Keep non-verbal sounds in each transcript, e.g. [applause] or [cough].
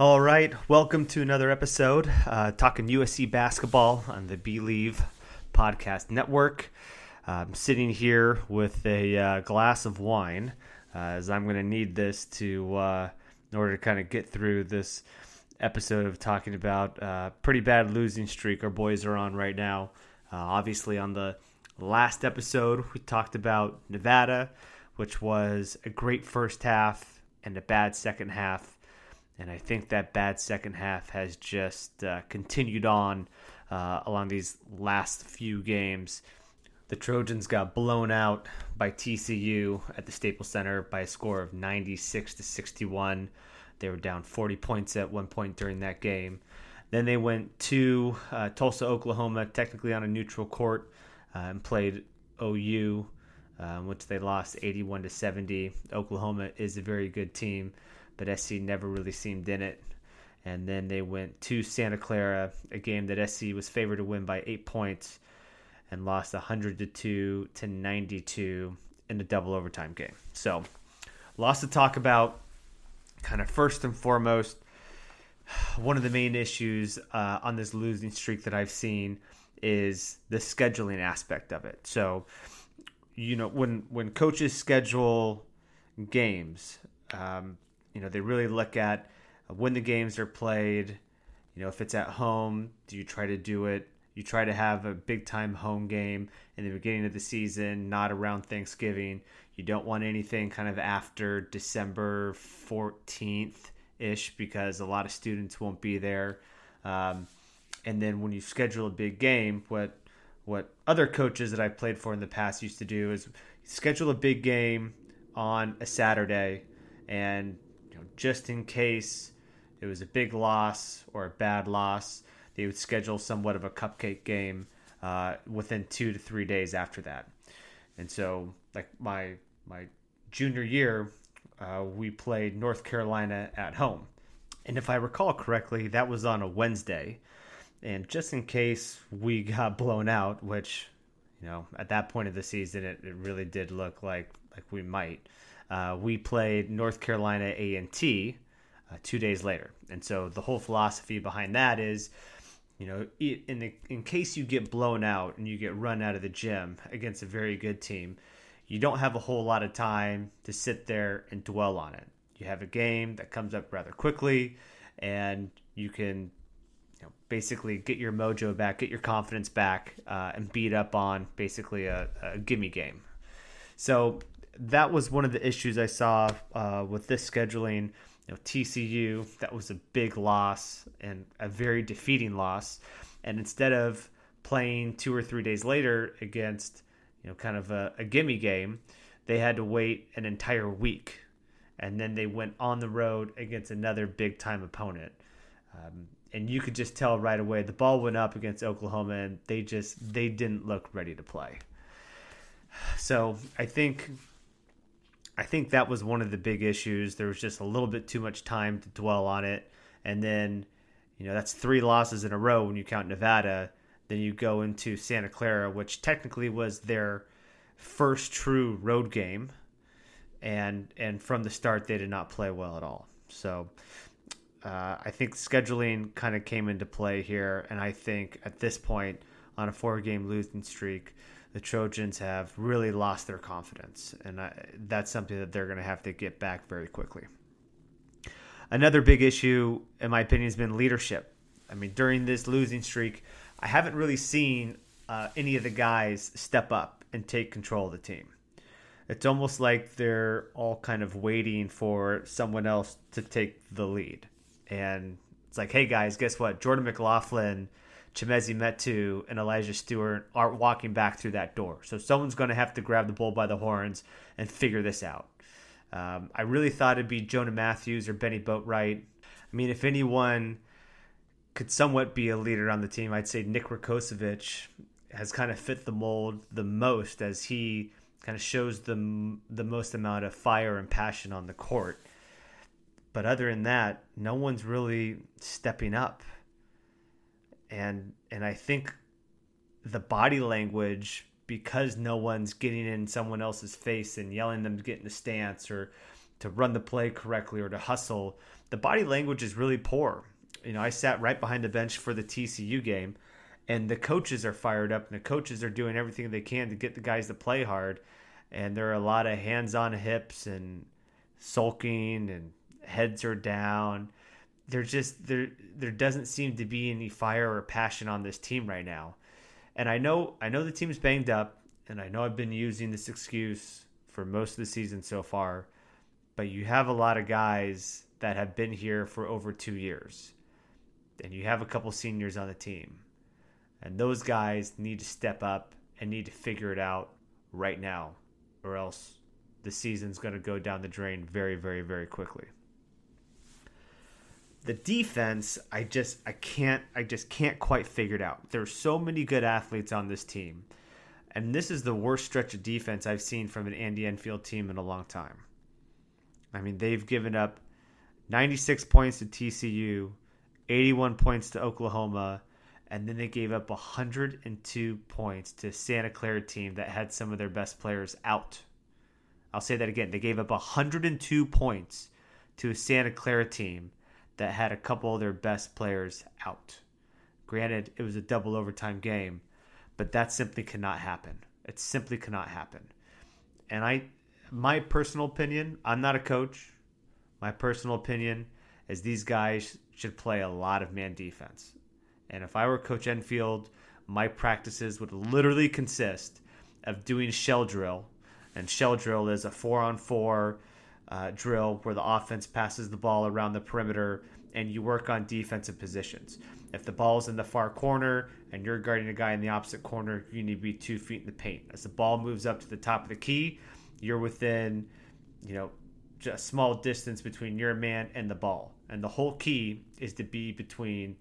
All right, welcome to another episode uh, talking USC basketball on the Bleav Podcast Network. I'm sitting here with a uh, glass of wine, uh, as I'm going to need this to uh, in order to kind of get through this episode of talking about uh, pretty bad losing streak our boys are on right now. Uh, obviously, on the last episode, we talked about Nevada, which was a great first half and a bad second half and I think that bad second half has just uh, continued on uh, along these last few games. The Trojans got blown out by TCU at the Staples Center by a score of 96 to 61. They were down 40 points at one point during that game. Then they went to uh, Tulsa, Oklahoma, technically on a neutral court, uh, and played OU, uh, which they lost 81 to 70. Oklahoma is a very good team but SC never really seemed in it. And then they went to Santa Clara, a game that SC was favored to win by eight points, and lost 102 to 92 in a double overtime game. So, lots to talk about. Kind of first and foremost, [sighs] one of the main issues uh, on this losing streak that I've seen is the scheduling aspect of it. So, you know, when when coaches schedule games, um, you know, they really look at when the games are played. You know, if it's at home, do you try to do it? You try to have a big time home game in the beginning of the season, not around Thanksgiving. You don't want anything kind of after December 14th ish because a lot of students won't be there. Um, and then when you schedule a big game, what what other coaches that I've played for in the past used to do is schedule a big game on a Saturday and know, just in case it was a big loss or a bad loss, they would schedule somewhat of a cupcake game uh, within two to three days after that. And so, like my my junior year, uh, we played North Carolina at home, and if I recall correctly, that was on a Wednesday. And just in case we [laughs] got blown out, which you know at that point of the season, it, it really did look like like we might uh, we played North Carolina A and T uh, two days later, and so the whole philosophy behind that is, you know, in the, in case you get blown out and you get run out of the gym against a very good team, you don't have a whole lot of time to sit there and dwell on it. You have a game that comes up rather quickly, and you can know, basically get your mojo back, get your confidence back, uh, and beat up on basically a, a gimme game. So that was one of the issues I saw uh, with this scheduling. You know, TCU that was a big loss and a very defeating loss, and instead of playing two or three days later against you know kind of a, a gimme game, they had to wait an entire week, and then they went on the road against another big time opponent. Um, and you could just tell right away the ball went up against Oklahoma, and they just they didn't look ready to play. So I think I think that was one of the big issues. There was just a little bit too much time to dwell on it. And then, you know, that's three losses in a row when you count Nevada. Then you go into Santa Clara, which technically was their first true road game. And and from the start, they did not play well at all. So uh, I think scheduling kind of came into play here. And I think at this point, on a four game losing streak, the Trojans have really lost their confidence, and I, that's something that they're going to have to get back very quickly. Another big issue, in my opinion, has been leadership. I mean, during this losing streak, I haven't really seen uh, any of the guys step up and take control of the team. It's almost like they're all kind of waiting for someone else to take the lead. And it's like, hey guys, guess what? Jordan McLaughlin Chimezie Metu and Elijah Stewart are walking back through that door. So someone's going to have to grab the bull by the horns and figure this out. Um, I really thought it'd be Jonah Mathews or Bennie Boatwright. I mean, if anyone could somewhat be a leader on the team, I'd say Nick Rakocevic has kind of fit the mold the most as he kind of shows the the most amount of fire and passion on the court. But other than that, no one's really stepping up and and I think the body language because no one's getting in someone else's face and yelling them to get in the stance or to run the play correctly or to hustle the body language is really poor. You know, I sat right behind the bench for the TCU game, and the coaches are fired up, and the coaches are doing everything they can to get the guys to play hard. And there are a lot of hands on hips and sulking, and heads are down. There's just there there doesn't seem to be any fire or passion on this team right now. And I know I know the team's banged up, and I know I've been using this excuse for most of the season so far, but you have a lot of guys that have been here for over two years, and you have a couple seniors on the team, and those guys need to step up and need to figure it out right now, or else the season's going to go down the drain very, very, very quickly. The defense, I just I can't I just can't quite figure it out. There's so many good athletes on this team. And this is the worst stretch of defense I've seen from an Andy Enfield team in a long time. I mean, they've given up 96 points to TCU, 81 points to Oklahoma, and then they gave up 102 points to Santa Clara team that had some of their best players out. I'll say that again. They gave up 102 points to a Santa Clara team that had a couple of their best players out. Granted, it was a double overtime game, but that simply cannot happen. It simply cannot happen. And I my personal opinion, I'm not a coach. My personal opinion is these guys should play a lot of man defense. And if I were Coach Enfield, my practices would literally consist of doing shell drill. And shell drill is a four on four uh, drill where the offense passes the ball around the perimeter and you work on defensive positions. If the ball's in the far corner and you're guarding a guy in the opposite corner, you need to be two feet in the paint. As the ball moves up to the top of the key, you're within, you know, a small distance between your man and the ball. And the whole key is to be between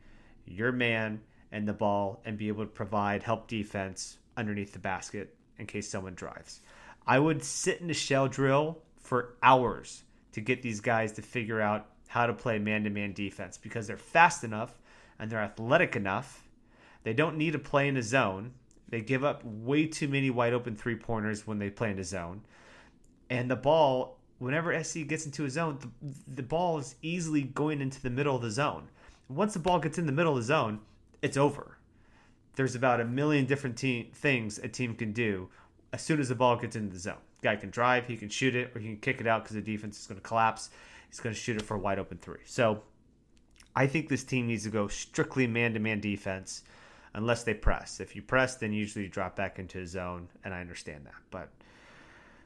your man and the ball and be able to provide help defense underneath the basket in case someone drives. I would sit in a shell drill for hours to get these guys to figure out how to play man to man defense because they're fast enough and they're athletic enough. They don't need to play in a zone. They give up way too many wide open three pointers when they play in a zone. And the ball, whenever SC gets into a zone, the, the ball is easily going into the middle of the zone. Once the ball gets in the middle of the zone, it's over. There's about a million different team, things a team can do as soon as the ball gets into the zone. Guy can drive, he can shoot it, or he can kick it out because the defense is going to collapse. He's going to shoot it for a wide open three. So I think this team needs to go strictly man to man defense unless they press. If you press, then usually you drop back into a zone, and I understand that. But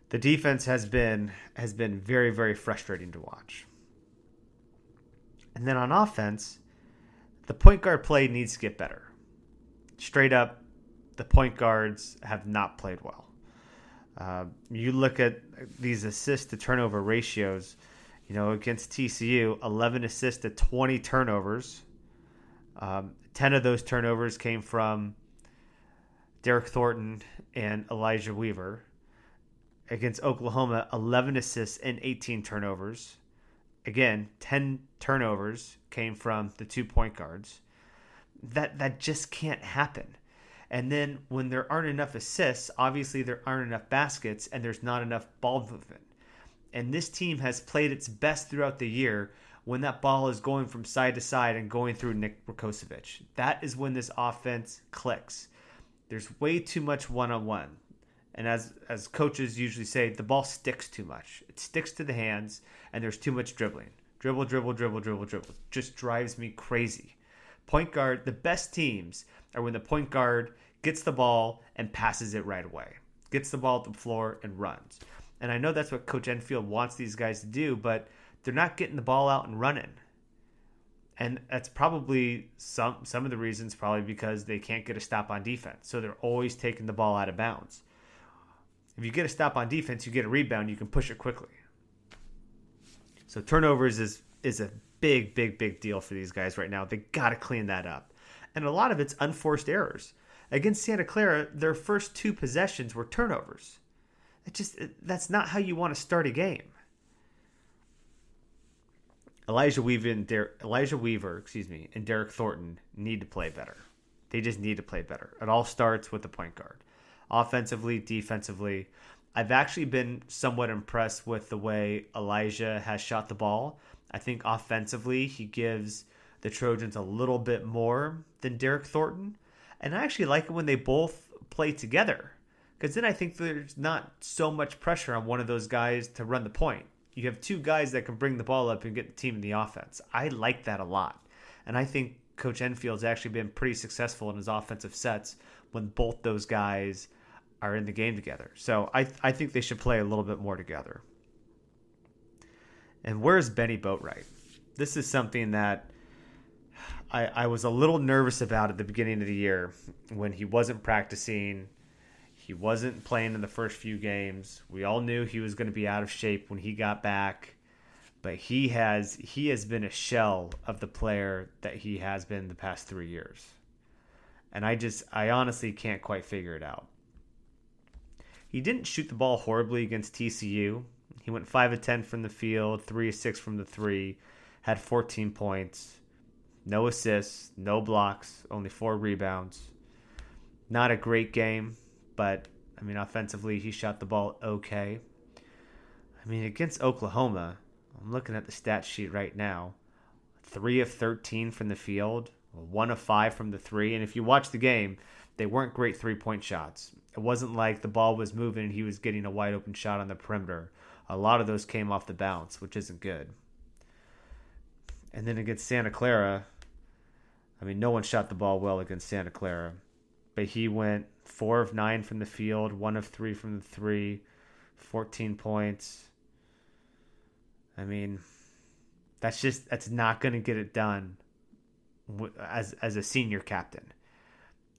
the defense has been has been very very frustrating to watch. And then on offense, the point guard play needs to get better. Straight up, the point guards have not played well. Uh, you look at these assist to turnover ratios you know, against TCU, 11 assists to 20 turnovers. Um, 10 of those turnovers came from Derryck Thornton and Elijah Weaver. Against Oklahoma, 11 assists and 18 turnovers. Again, 10 turnovers came from the two point guards. That that just can't happen. And then when there aren't enough assists, obviously there aren't enough baskets and there's not enough ball movement and this team has played its best throughout the year when that ball is going from side to side and going through Nick Rakocevic. That is when this offense clicks. There's way too much one on one. And as as coaches usually say, the ball sticks too much. It sticks to the hands and there's too much dribbling. Dribble, dribble, dribble, dribble, dribble. Just drives me crazy. Point guard, the best teams are when the point guard gets the ball and passes it right away. Gets the ball at the floor and runs. And I know that's what Coach Enfield wants these guys to do, but they're not getting the ball out and running. And that's probably some some of the reasons probably because they can't get a stop on defense. So they're always taking the ball out of bounds. If you get a stop on defense, you get a rebound, you can push it quickly. So turnovers is is a big, big, big deal for these guys right now. They got to clean that up. And a lot of it's unforced errors. Against Santa Clara, their first two possessions were turnovers. Just that's not how you want to start a game. Elijah Weaver and Der- Elijah Weaver, excuse me, and Derryck Thornton need to play better. They just need to play better. It all starts with the point guard. Offensively, defensively, I've actually been somewhat impressed with the way Elijah has shot the ball. I think offensively, he gives the Trojans a little bit more than Derryck Thornton. And I actually like it when they both play together because then I think there's not so much pressure on one of those guys to run the point. You have two guys that can bring the ball up and get the team in the offense. I like that a lot. And I think Coach Enfield's actually been pretty successful in his offensive sets when both those guys are in the game together. So I, I think they should play a little bit more together. And where's Bennie Boatwright? This is something that I, I was a little nervous about at the beginning of the year when he wasn't practicing. He wasn't playing in the first few games. We all knew he was going to be out of shape when he got back, but he has he has been a shell of the player that he has been the past 3 years. And I just I honestly can't quite figure it out. He didn't shoot the ball horribly against TCU. He went 5 of 10 from the field, 3 of 6 from the 3, had 14 points, no assists, no blocks, only 4 rebounds. Not a great game, but I mean offensively he shot the ball okay. I mean against Oklahoma, I'm looking at the stat sheet right now. 3 of 13 from the field, 1 of 5 from the 3, and if you watch the game, they weren't great three-point shots. It wasn't like the ball was moving and he was getting a wide open shot on the perimeter a lot of those came off the bounce, which isn't good. And then against Santa Clara, I mean, no one shot the ball well against Santa Clara, but he went four of nine from the field, one of three from the three, 14 points. I mean, that's just that's not going to get it done as as a senior captain.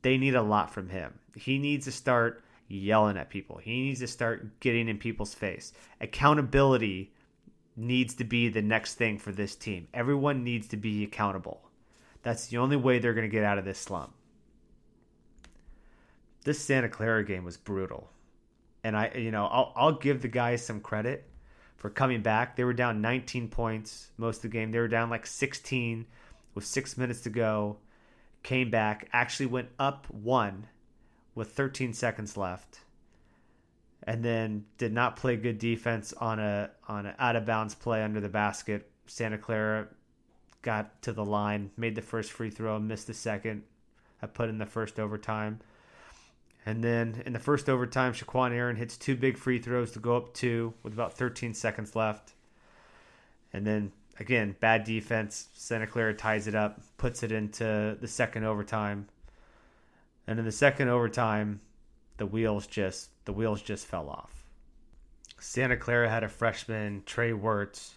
They need a lot from him. He needs to start yelling at people. He needs to start getting in people's face. Accountability needs to be the next thing for this team. Everyone needs to be accountable. That's the only way they're going to get out of this slump. This Santa Clara game was brutal. And I you know, I'll I'll give the guys some credit for coming back. They were down 19 points most of the game. They were down like 16 with 6 minutes to go. Came back, actually went up 1 with 13 seconds left, and then did not play good defense on a on an out of bounds play under the basket. Santa Clara got to the line, made the first free throw, missed the second. I put in the first overtime. And then in the first overtime, Shaqquan Aaron hits two big free throws to go up two with about 13 seconds left. And then again, bad defense. Santa Clara ties it up, puts it into the second overtime. And in the second overtime, the wheels just the wheels just fell off. Santa Clara had a freshman, Trey Wertz,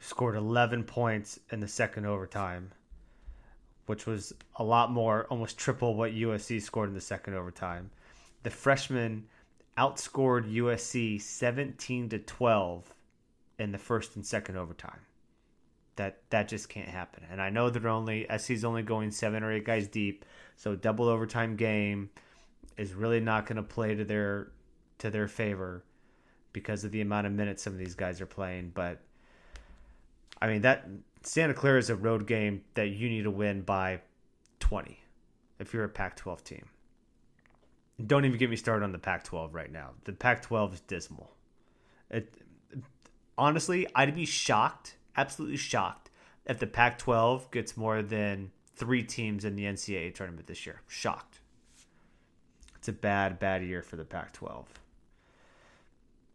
scored 11 points in the second overtime, which was a lot more, almost triple what USC scored in the second overtime. The freshman outscored USC 17 to 12 in the first and second overtime. That that just can't happen. And I know that they're only SC's only going seven or eight guys deep, so double overtime game is really not going to play to their to their favor because of the amount of minutes some of these guys are playing. But I mean that Santa Clara is a road game that you need to win by 20 if you're a Pac-12 team. Don't even get me started on the Pac-12 right now. The Pac-12 is dismal. It honestly, I'd be shocked, absolutely shocked, if the Pac-12 gets more than three teams in the NCAA tournament this year. Shocked. It's a bad, bad year for the Pac-12.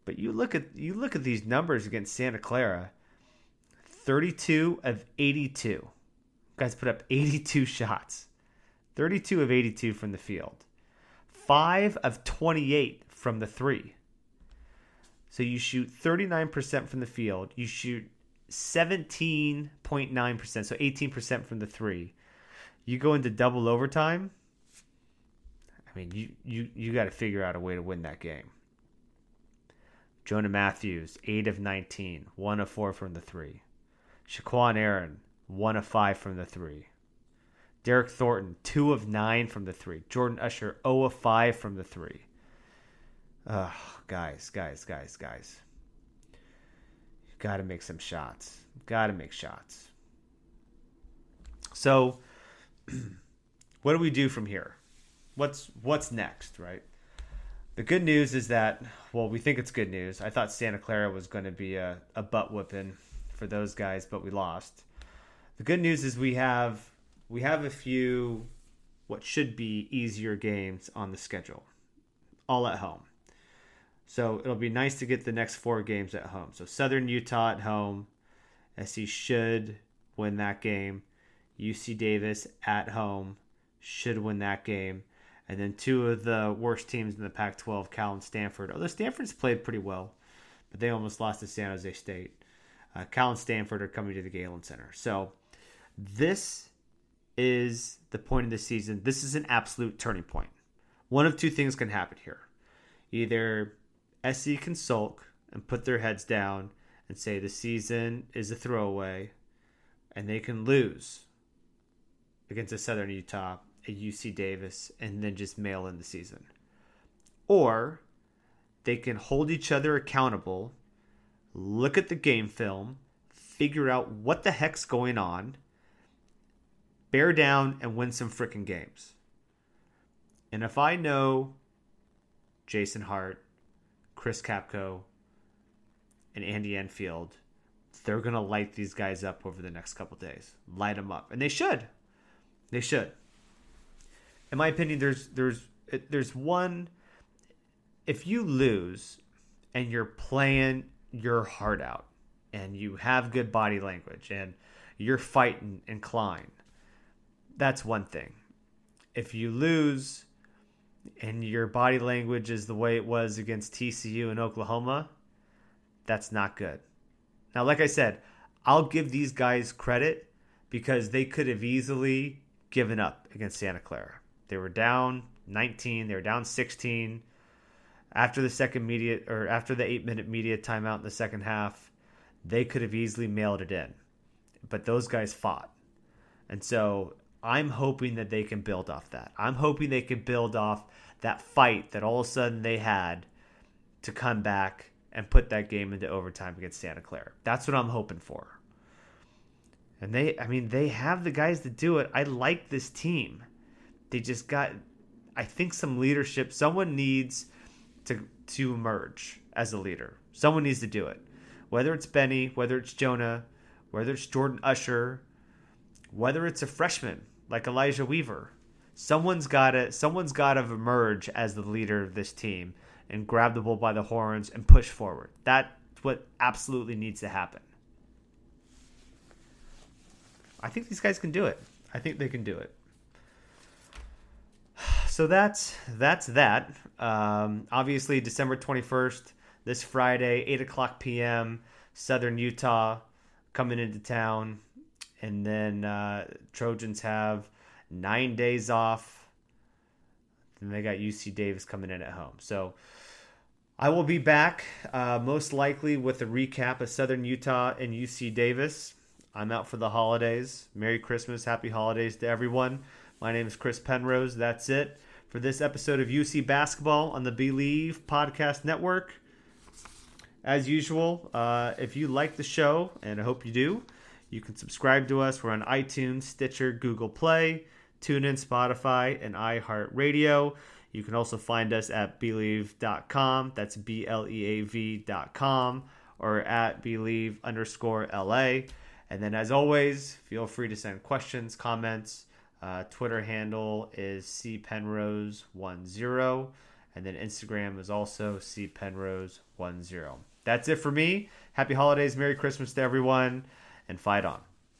But you look at you look at these numbers against Santa Clara. 32 of 82. Guys put up 82 shots. 32 of 82 from the field. 5 of 28 from the 3. So you shoot 39% from the field. You shoot 17.9%, so 18% from the 3 you go into double overtime. I mean, you you you got to figure out a way to win that game. Jonah Mathews, eight of 19, one of four from the three. Shaqquan Aaron, one of five from the three. Derryck Thornton, two of nine from the three. Jordan Usher, 0 of five from the three. Ugh, guys, guys, guys, guys. You got to make some shots. Got to make shots. So [clears throat] what do we do from here? What's what's next, right? The good news is that well, we think it's good news. I thought Santa Clara was going to be a, a butt whipping for those guys, but we lost. The good news is we have we have a few what should be easier games on the schedule, all at home. So it'll be nice to get the next four games at home. So Southern Utah at home, SC should win that game. UC Davis at home should win that game. And then two of the worst teams in the Pac 12, Cal and Stanford. Although Stanford's played pretty well, but they almost lost to San Jose State. Uh, Cal and Stanford are coming to the Galen Center. So this is the point of the season. This is an absolute turning point. One of two things can happen here. Either SC can sulk and put their heads down and say the season is a throwaway and they can lose against a Southern Utah, a UC Davis, and then just mail in the season. Or they can hold each other accountable, look at the game film, figure out what the heck's going on, bear down, and win some freaking games. And if I know Jason Hart, Chris Capko, and Andy Enfield, they're going to light these guys up over the next couple days. Light them up. And they should. They should. In my opinion, there's there's there's one if you lose and you're playing your heart out and you have good body language and you're fighting and clawing, that's one thing. If you lose and your body language is the way it was against TCU in Oklahoma, that's not good. Now, like I said, I'll give these guys credit because they could have easily given up against Santa Clara. They were down 19, they were down 16 after the second media or after the 8-minute media timeout in the second half. They could have easily mailed it in. But those guys fought. And so I'm hoping that they can build off that. I'm hoping they can build off that fight that all of a sudden they had to come back and put that game into overtime against Santa Clara. That's what I'm hoping for. And they, I mean, they have the guys to do it. I like this team. They just got, I think, some leadership. Someone needs to to emerge as a leader. Someone needs to do it. Whether it's Bennie, whether it's Jonah, whether it's Jordan Usher, whether it's a freshman like Elijah Weaver. Someone's got to someone's got to emerge as the leader of this team and grab the bull by the horns and push forward. That's what absolutely needs to happen. I think these guys can do it. I think they can do it. So that's that's that. Um, obviously, December twenty first, this Friday, eight o'clock p.m. Southern Utah coming into town, and then uh, Trojans have nine days off. And they got UC Davis coming in at home. So I will be back uh, most likely with a recap of Southern Utah and UC Davis. I'm out for the holidays. Merry Christmas, Happy Holidays to everyone. My name is Chris Penrose. That's it for this episode of UC Basketball on the Bleav Podcast Network. As usual, uh, if you like the show, and I hope you do, you can subscribe to us. We're on iTunes, Stitcher, Google Play, TuneIn, Spotify, and iHeartRadio. You can also find us at bleav.com. That's B L E A V.com or at believe underscore LA. And then, as always, feel free to send questions, comments. Uh, Twitter handle is cpenrose10. And then Instagram is also cpenrose10. That's it for me. Happy holidays, Merry Christmas to everyone, and fight on.